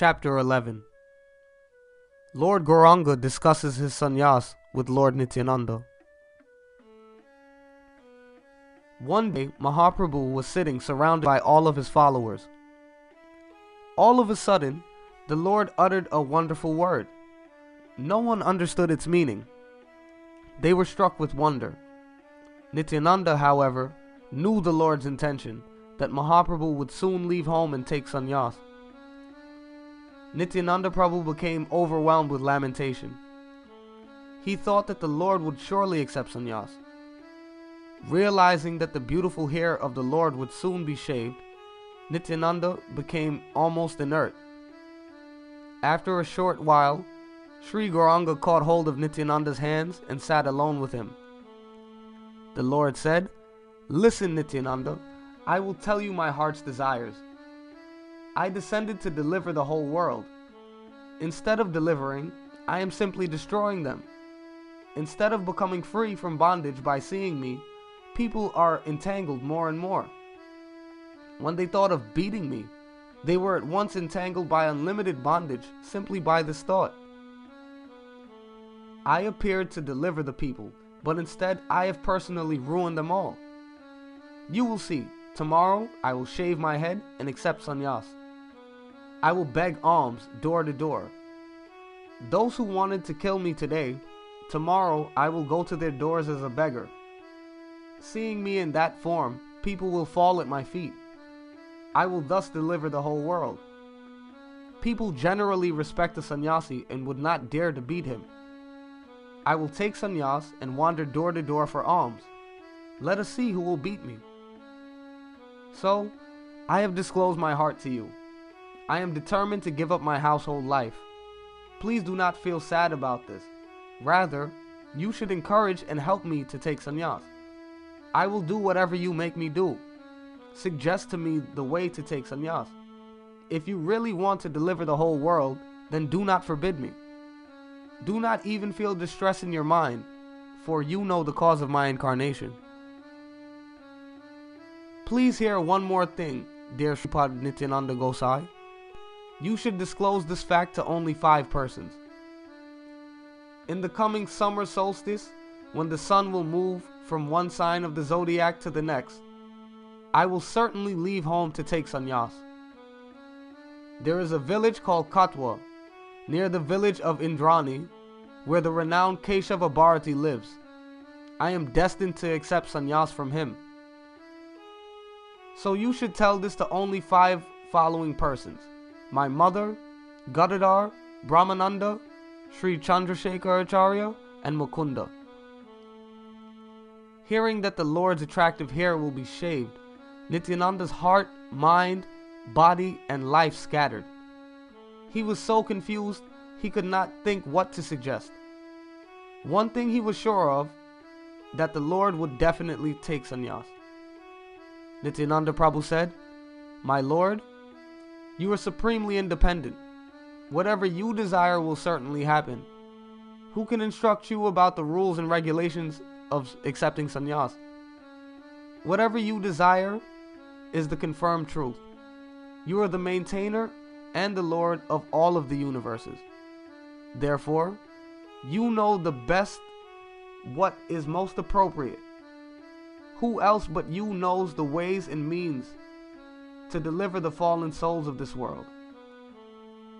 Chapter 11 Lord Gauranga discusses his sannyas with Lord Nityananda. One day, Mahaprabhu was sitting surrounded by all of his followers. All of a sudden, the Lord uttered a wonderful word. No one understood its meaning. They were struck with wonder. Nityananda, however, knew the Lord's intention that Mahaprabhu would soon leave home and take sannyas. Nityananda Prabhu became overwhelmed with lamentation. He thought that the Lord would surely accept sannyas. Realizing that the beautiful hair of the Lord would soon be shaved, Nityananda became almost inert. After a short while, Sri Gauranga caught hold of Nityananda's hands and sat alone with him. The Lord said, Listen, Nityananda, I will tell you my heart's desires. I descended to deliver the whole world. Instead of delivering, I am simply destroying them. Instead of becoming free from bondage by seeing me, people are entangled more and more. When they thought of beating me, they were at once entangled by unlimited bondage simply by this thought. I appeared to deliver the people, but instead I have personally ruined them all. You will see, tomorrow I will shave my head and accept sannyas. I will beg alms door to door. Those who wanted to kill me today, tomorrow I will go to their doors as a beggar. Seeing me in that form, people will fall at my feet. I will thus deliver the whole world. People generally respect a sannyasi and would not dare to beat him. I will take sannyas and wander door to door for alms. Let us see who will beat me. So, I have disclosed my heart to you. I am determined to give up my household life. Please do not feel sad about this. Rather, you should encourage and help me to take sannyas. I will do whatever you make me do. Suggest to me the way to take sannyas. If you really want to deliver the whole world, then do not forbid me. Do not even feel distress in your mind, for you know the cause of my incarnation. Please hear one more thing, dear Sripad Nityananda Gosai. You should disclose this fact to only five persons. In the coming summer solstice, when the sun will move from one sign of the zodiac to the next, I will certainly leave home to take sannyas. There is a village called Katwa, near the village of Indrani, where the renowned Keshava Bharati lives. I am destined to accept sannyas from him. So you should tell this to only five following persons my mother, Gadadhar, Brahmananda, Sri Chandrasekhar Acharya, and Mukunda. Hearing that the Lord's attractive hair will be shaved, Nityananda's heart, mind, body, and life scattered. He was so confused he could not think what to suggest. One thing he was sure of that the Lord would definitely take sannyas. Nityananda Prabhu said, My Lord, you are supremely independent. Whatever you desire will certainly happen. Who can instruct you about the rules and regulations of accepting sannyas? Whatever you desire is the confirmed truth. You are the maintainer and the Lord of all of the universes. Therefore, you know the best what is most appropriate. Who else but you knows the ways and means to deliver the fallen souls of this world.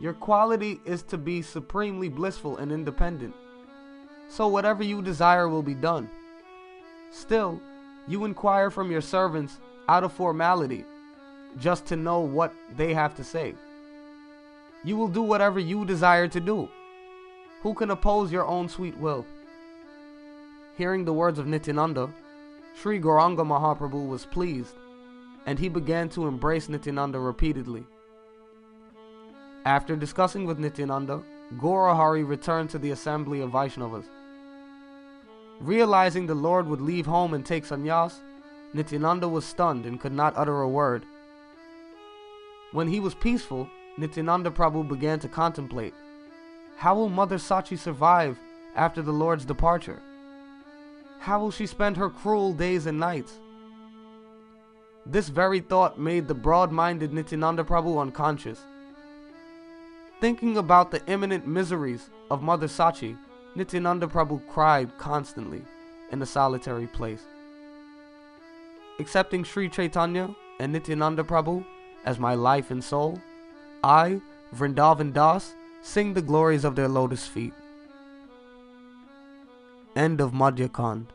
Your quality is to be supremely blissful and independent. So whatever you desire will be done. Still, you inquire from your servants out of formality, just to know what they have to say. You will do whatever you desire to do. Who can oppose your own sweet will? Hearing the words of Nityananda, Sri Gauranga Mahaprabhu was pleased and he began to embrace Nityananda repeatedly. After discussing with Nityananda, Gaurahari returned to the assembly of Vaishnavas. Realizing the Lord would leave home and take sannyas, Nityananda was stunned and could not utter a word. When he was peaceful, Nityananda Prabhu began to contemplate how will Mother Sachi survive after the Lord's departure? How will she spend her cruel days and nights? This very thought made the broad minded Nityananda Prabhu unconscious. Thinking about the imminent miseries of Mother Sachi, Nityananda Prabhu cried constantly in a solitary place. Accepting Sri Chaitanya and Nityananda Prabhu as my life and soul, I, Vrindavan Das, sing the glories of their lotus feet. End of Madhya Kand.